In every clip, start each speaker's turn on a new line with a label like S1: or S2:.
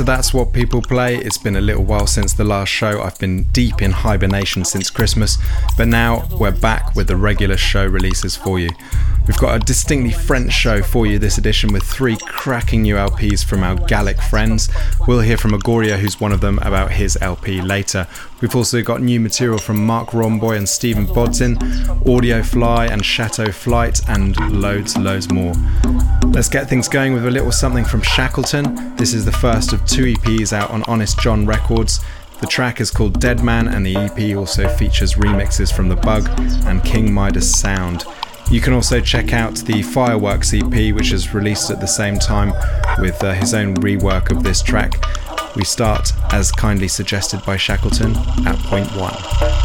S1: That's What People Play. It's been a little while since the last show. I've been deep in hibernation since Christmas, but now we're back with the regular show releases for you. We've got a distinctly French show for you this edition with three cracking new LPs from our Gallic friends. We'll hear from Agoria, who's one of them, about his LP later. We've also got new material from Marc Romboy and Stephan Bodzin, Audiofly and Chateau Flight, and loads, loads more. Let's get things going with a little something from Shackleton. This is the first of two EPs out on Honest Jon Records. The track is called Dead Man, and the EP also features remixes from The Bug and King Midas Sound. You can also check out the Fireworks EP, which is released at the same time with uh, his own rework of this track. We start, as kindly suggested by Shackleton, at point one.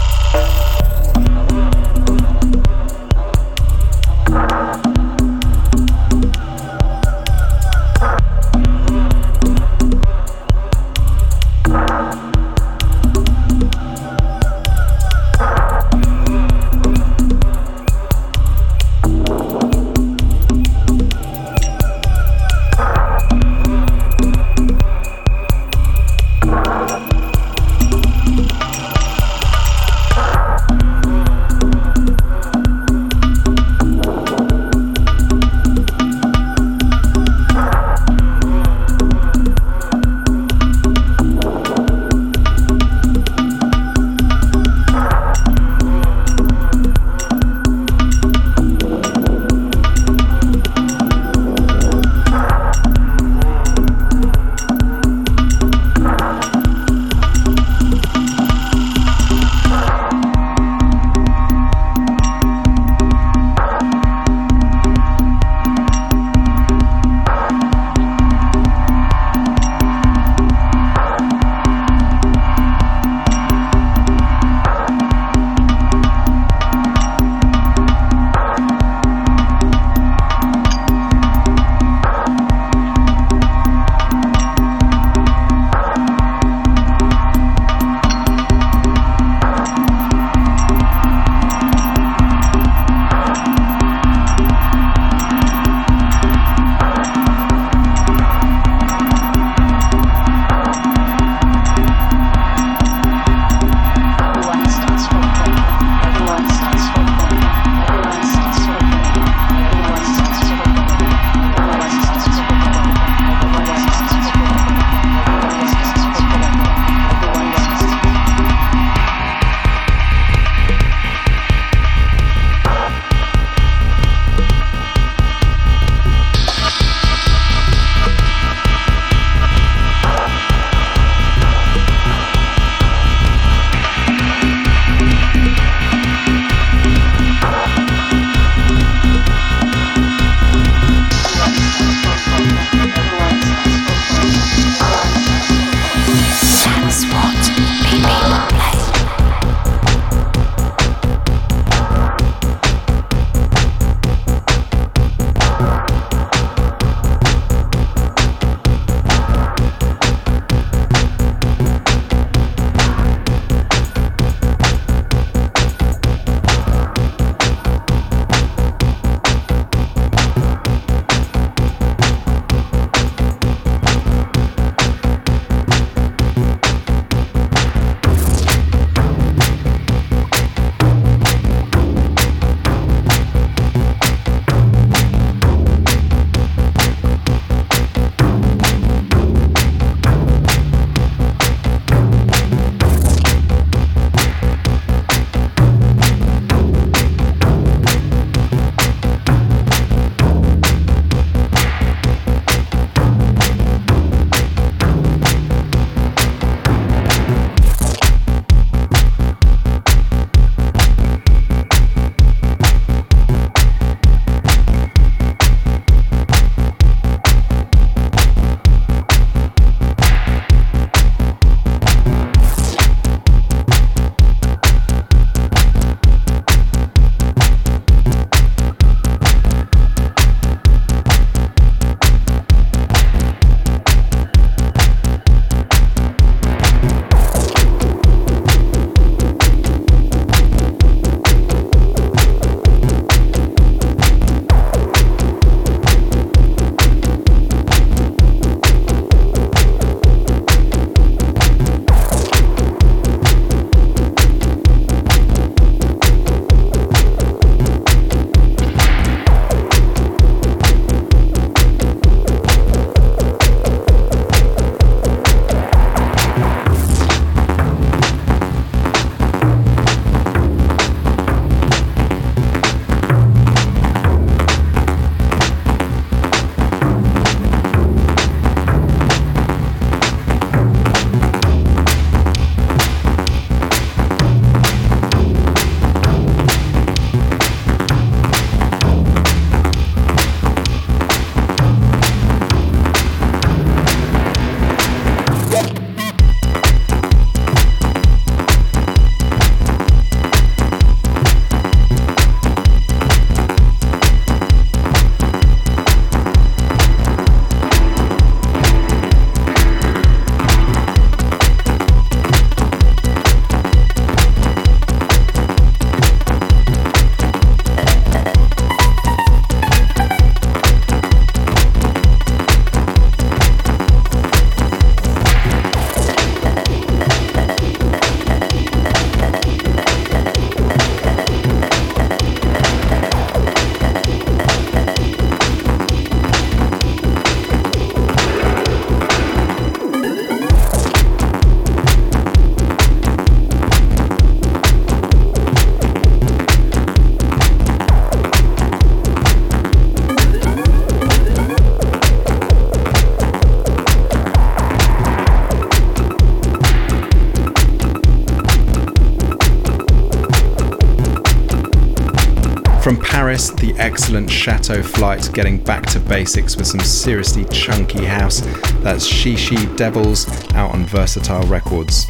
S1: Excellent Chateau Flight getting back to basics with some seriously chunky house. That's Shishi Devils out on Versatile Records.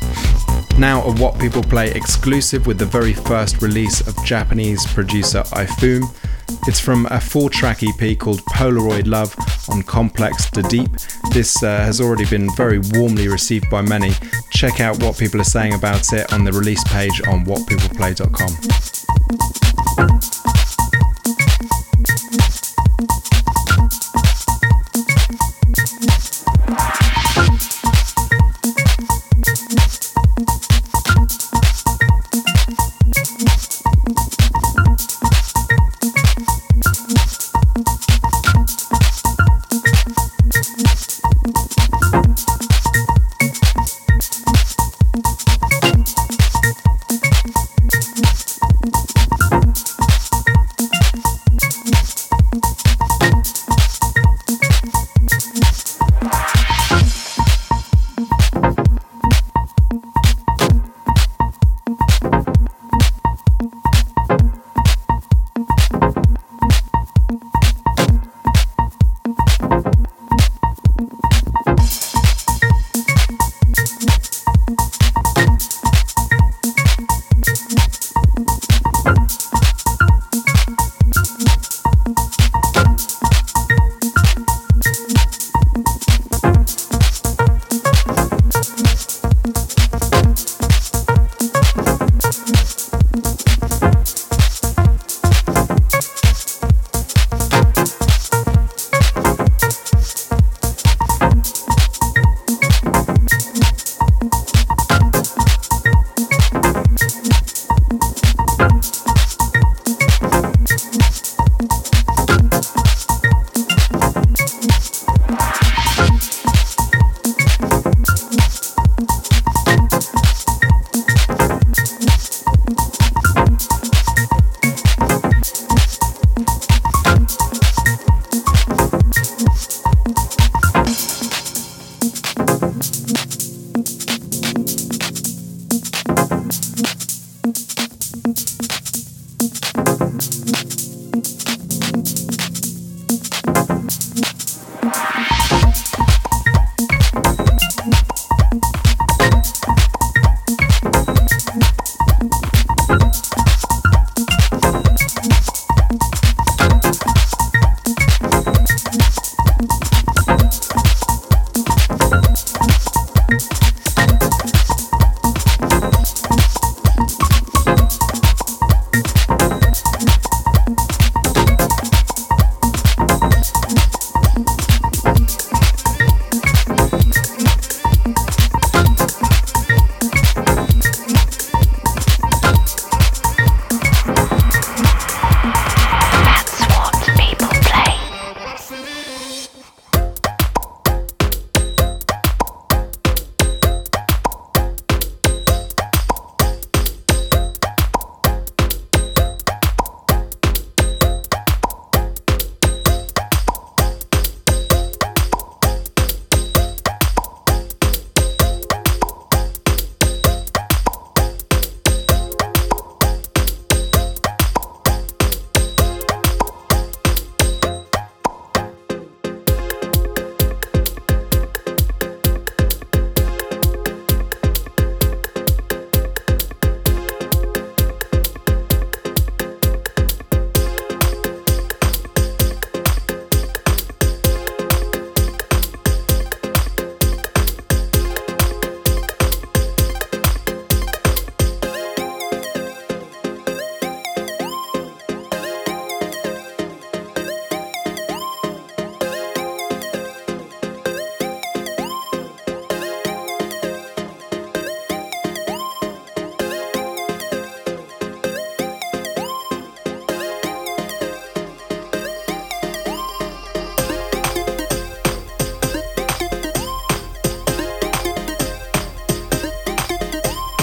S1: Now a What People Play exclusive with the very first release of Japanese producer Ifume. It's from a four track EP called Polaroid Love on Complex de Deep. This uh, has already been very warmly received by many. Check out what people are saying about it on the release page on whatpeopleplay.com.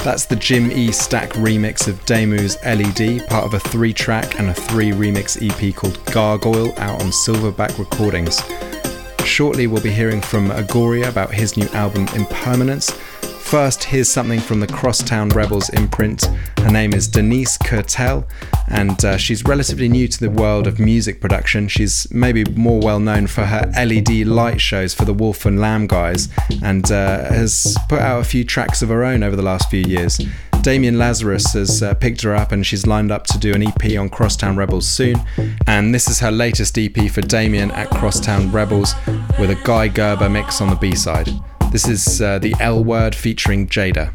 S1: That's the Jim E Stack remix of Demu's LED, part of a three track and a three remix EP called Gargoyle out on Silverback Recordings. Shortly, we'll be hearing from Agoria about his new album Impermanence.
S2: First, here's something from the Crosstown Rebels imprint. Her name is Deniz Kurtel, and uh, she's relatively new to the world of music production. She's maybe more well known for her LED light shows for the Wolf and Lamb guys, and uh, has put out a few tracks of her own over the last few years. Damian Lazarus has uh, picked her up and she's lined up to do an EP on Crosstown Rebels soon. And this is her latest EP for Damian at Crosstown Rebels with a Guy Gerber mix on the B side. This is uh, the L Word featuring Jada.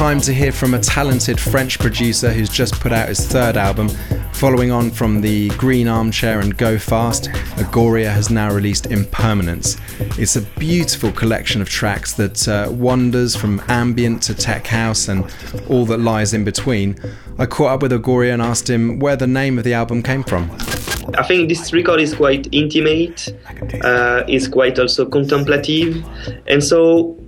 S2: Time to hear from a talented French producer who's just put out his third album. Following on from the Green Armchair and Go Fast, Agoria has now released Impermanence. It's a beautiful collection of tracks that uh, wanders from ambient to tech house and all that lies in between. I caught up with Agoria and asked him where the name of the album came from.
S3: I think this record is quite intimate, uh, is quite also contemplative, and so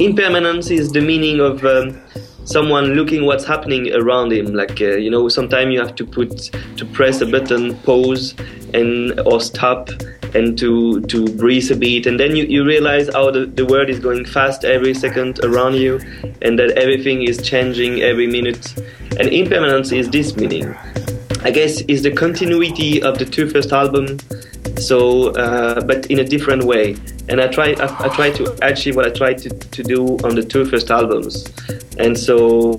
S3: impermanence is the meaning of um, someone looking what's happening around him. Like uh, you know, sometimes you have to put to press a button, pause, and or stop, and to to breathe a bit, and then you, you realize how the, the world is going fast every second around you, and that everything is changing every minute. And impermanence is this meaning. I guess is the continuity of the two first album. So, uh, but in a different way. And I try, I, I try to achieve what I tried to, to do on the two first albums. And so,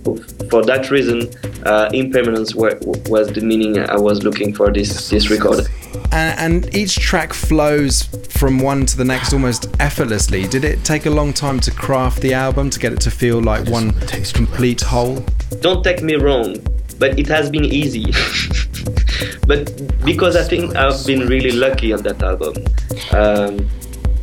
S3: for that reason, uh, impermanence were, was the meaning I was looking for this this record.
S1: And, and each track flows from one to the next almost effortlessly. Did it take a long time to craft the album to get it to feel like one complete whole?
S3: Don't take me wrong but it has been easy. but because I think I've been really lucky on that album. Um,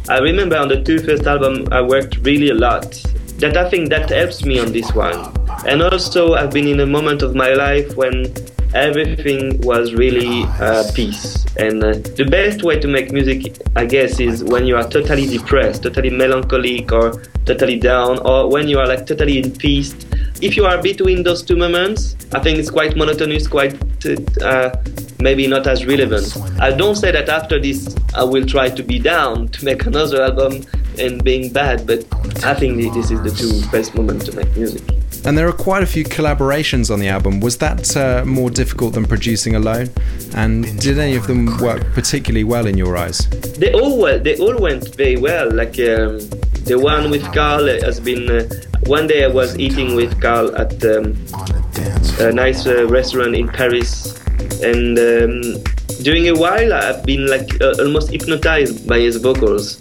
S3: I remember on the two first album I worked really a lot. That I think that helps me on this one. And also I've been in a moment of my life when everything was really uh, peace. And uh, the best way to make music, I guess, is when you are totally depressed, totally melancholic, or totally down, or when you are like totally in peace if you are between those two moments, I think it's quite monotonous, quite uh, maybe not as relevant. I don't say that after this I will try to be down to make another album and being bad, but I think this is the two best moments to make music.
S1: And there are quite a few collaborations on the album. Was that uh, more difficult than producing alone? And did any of them work particularly well in your eyes?
S3: They all they all went very well. Like um, the one with Carl has been. Uh, one day I was eating with Carl at um, a nice uh, restaurant in Paris, and um, during a while I've been like uh, almost hypnotized by his vocals.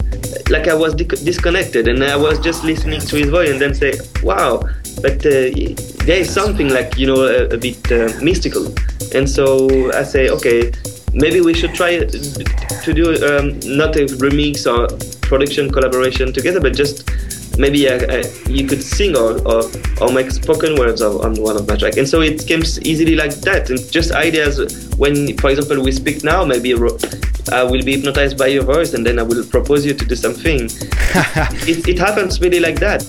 S3: Like I was di- disconnected, and I was just listening to his voice, and then say, "Wow!" But uh, there is something like you know a, a bit uh, mystical, and so I say, "Okay, maybe we should try to do um, not a remix or production collaboration together, but just maybe I, I, you could sing or, or, or make spoken words of, on one of my tracks. And so it came easily like that. And just ideas when, for example, we speak now, maybe I will be hypnotized by your voice and then I will propose you to do something. it, it happens really like that.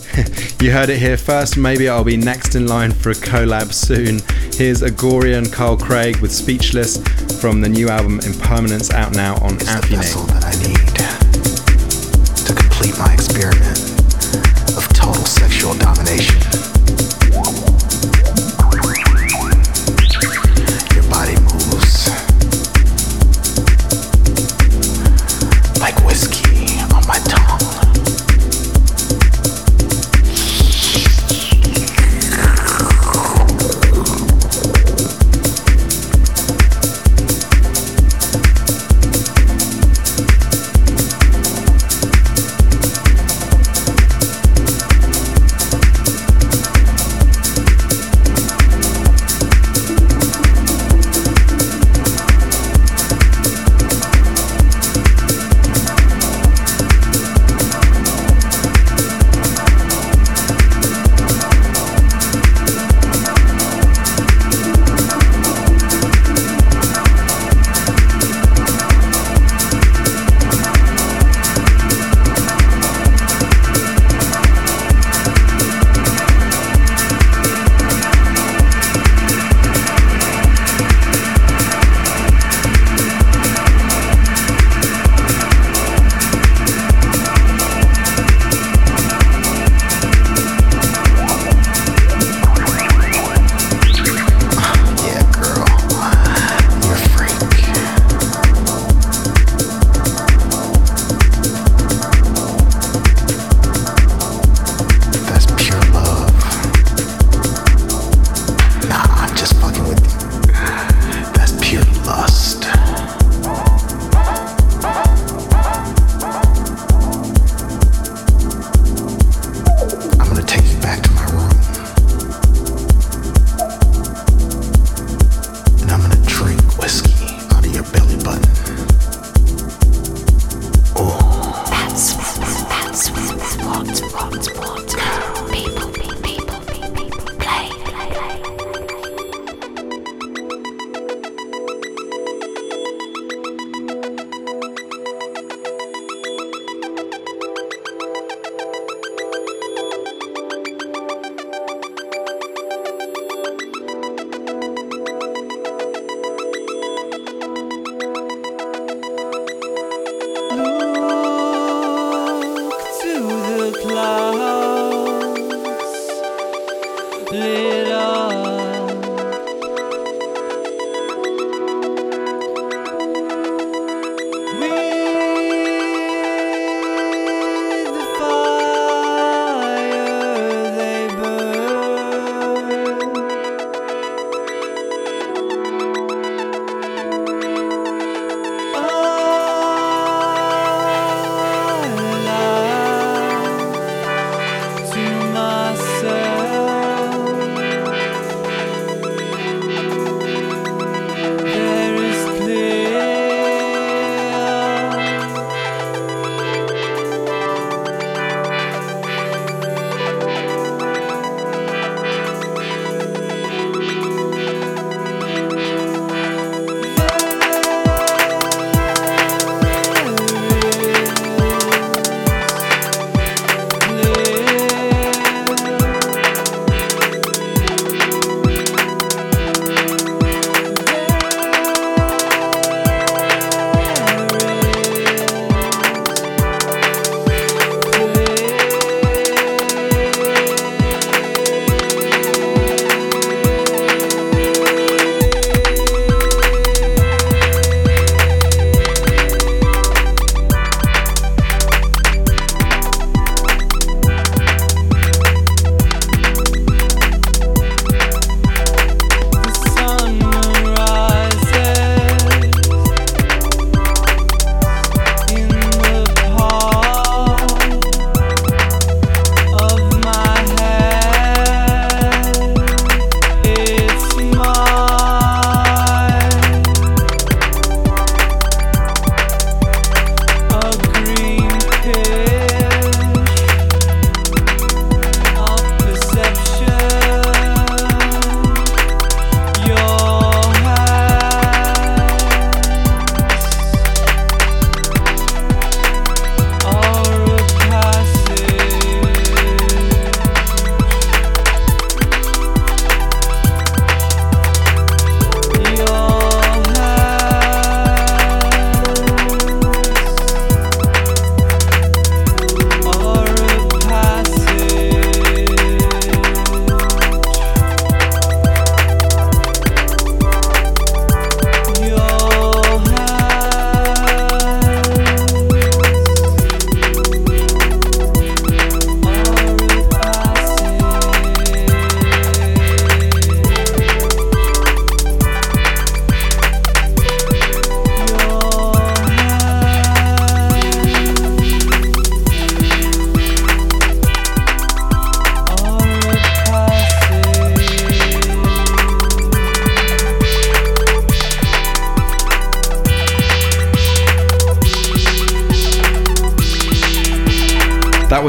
S1: you heard it here first. Maybe I'll be next in line for a collab soon. Here's Agoria and Carl Craig with Speechless from the new album Impermanence out now on InFiné.
S4: that I need to complete my experiment of sexual domination.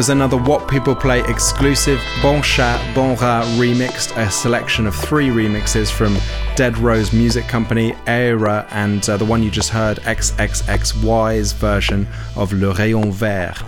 S1: Another What People Play exclusive Bon Chat, Bon Rat remixed, a selection of three remixes from Dead Rose Music Company, Era, and uh, the one you just heard, XXXY's version of Le Rayon Vert.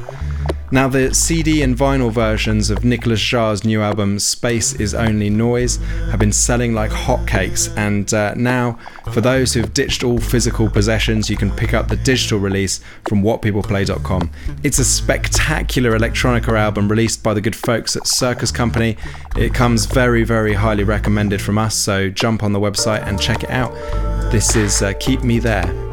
S1: Now, the CD and vinyl versions of Nicolas Jaar's new album, Space is Only Noise, have been selling like hotcakes, and uh, now, for those who've ditched all physical possessions, you can pick up the digital release from whatpeopleplay.com. It's a spectacular electronica album released by the good folks at Circus Company. It comes very, very highly recommended from us, so jump on the website and check it out. This is uh, Keep Me There.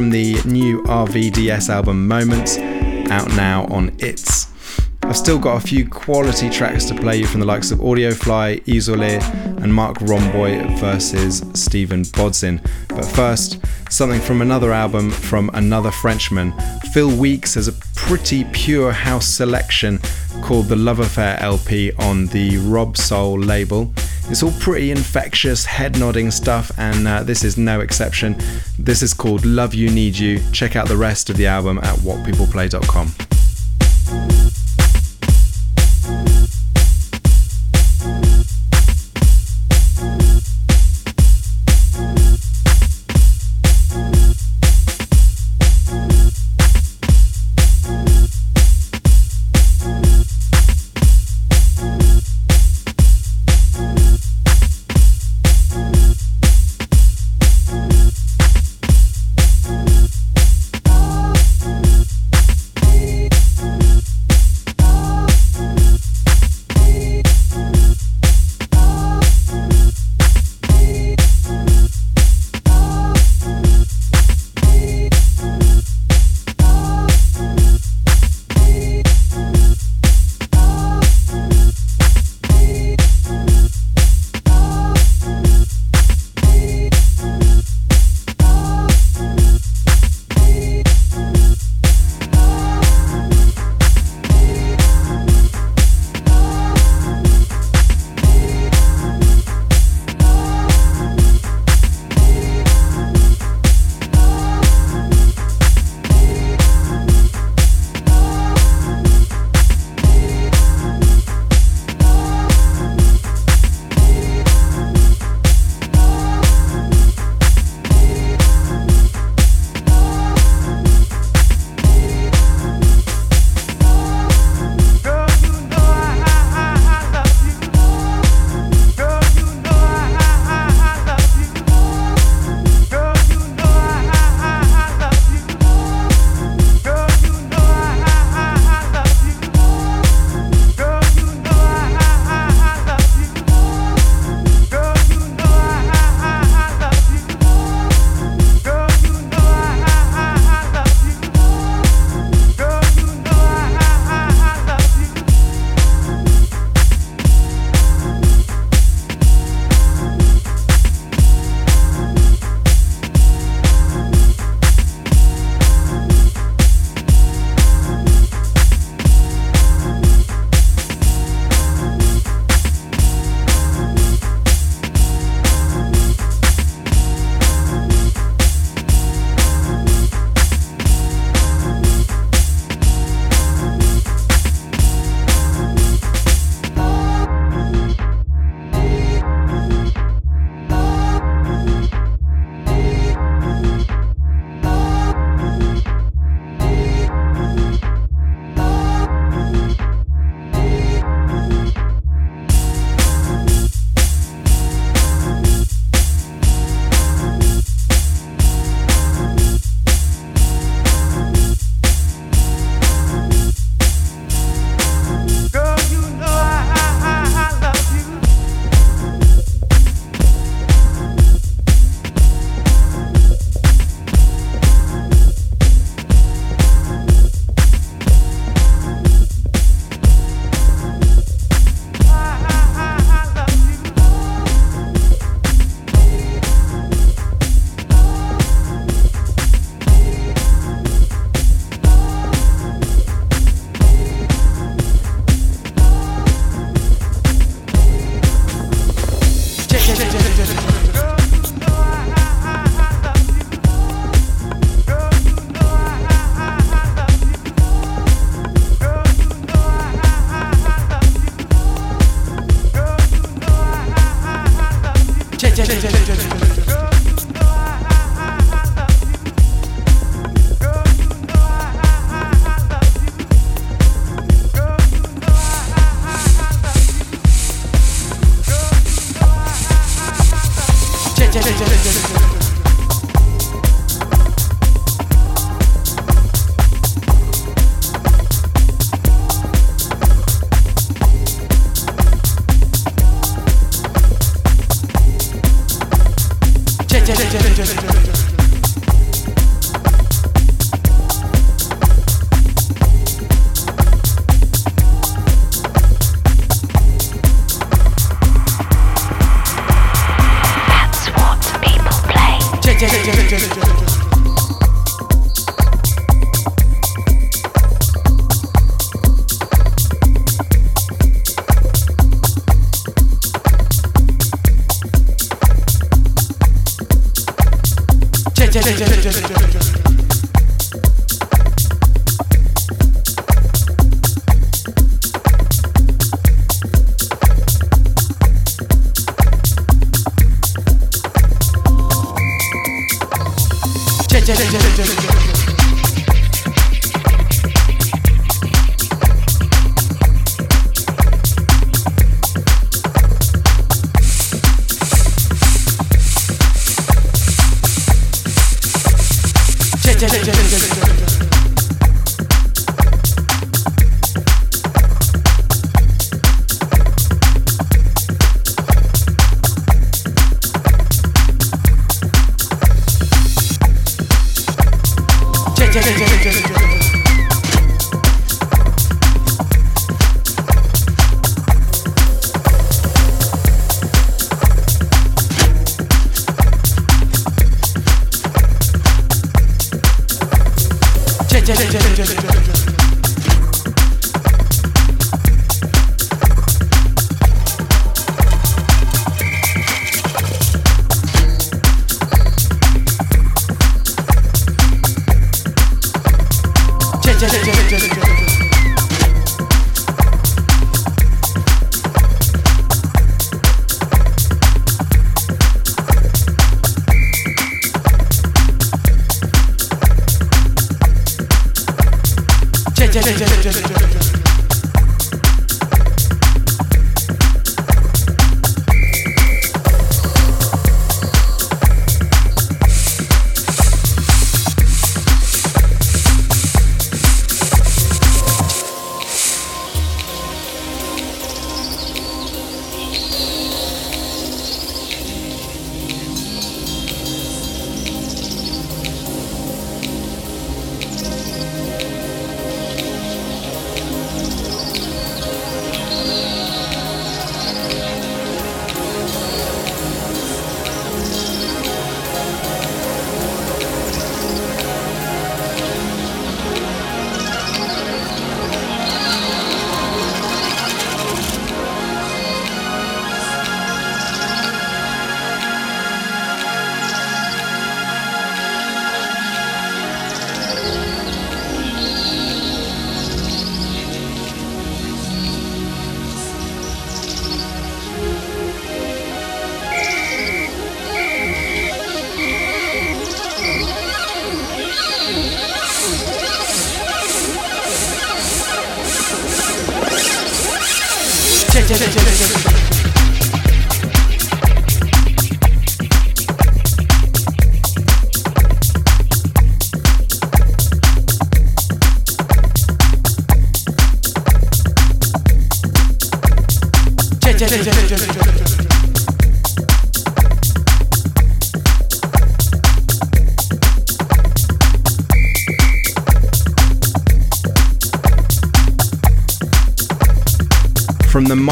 S1: From the new RVDS album Moments, out now on It's. I've still got a few quality tracks to play you from the likes of Audiofly, Isolé, and Marc Romboy versus Stephan Bodzin. But first, something from another album from another Frenchman. Phil Weeks has a pretty pure house selection called the Love Affair LP on the Robsoul label. It's all pretty infectious, head nodding stuff, and uh, this is no exception. This is called Love You Need You. Check out the rest of the album at whatpeopleplay.com.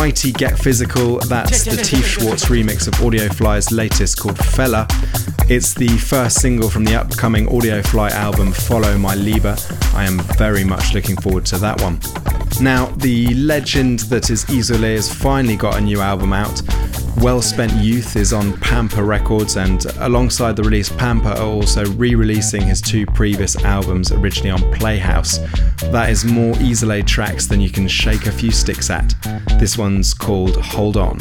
S1: mighty Get Physical, that's the Tiefschwarz remix of Audiofly's latest called Fella. It's the first single from the upcoming Audiofly album Follow My Liebe. I am very much looking forward to that one. Now, the legend that is Isolé has finally got a new album out. Well Spent Youth is on Pampa Records, and alongside the release, Pampa are also re releasing his two previous albums, originally on Playhouse. That is more Isolé tracks than you can shake a few sticks at. This one's called Hold On.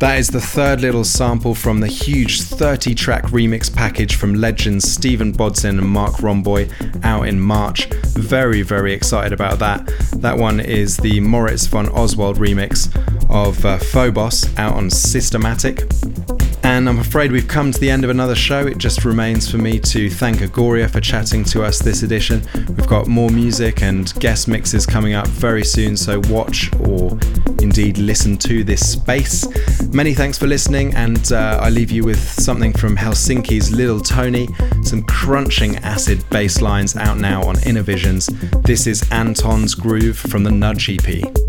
S1: That is the third little sample from the huge 30 track remix package from legends Stephan Bodzin and Marc Romboy out in March. Very, very excited about that. That one is the Moritz von Oswald remix of uh, Phobos out on Systematic. And I'm afraid we've come to the end of another show. It just remains for me to thank Agoria for chatting to us this edition. We've got more music and guest mixes coming up very soon, so watch or indeed listen to this space. Many thanks for listening, and uh, I leave you with something from Helsinki's Little Tony, some crunching acid bass lines out now on Innervisions. This is Anton's Groove from the Nudge EP.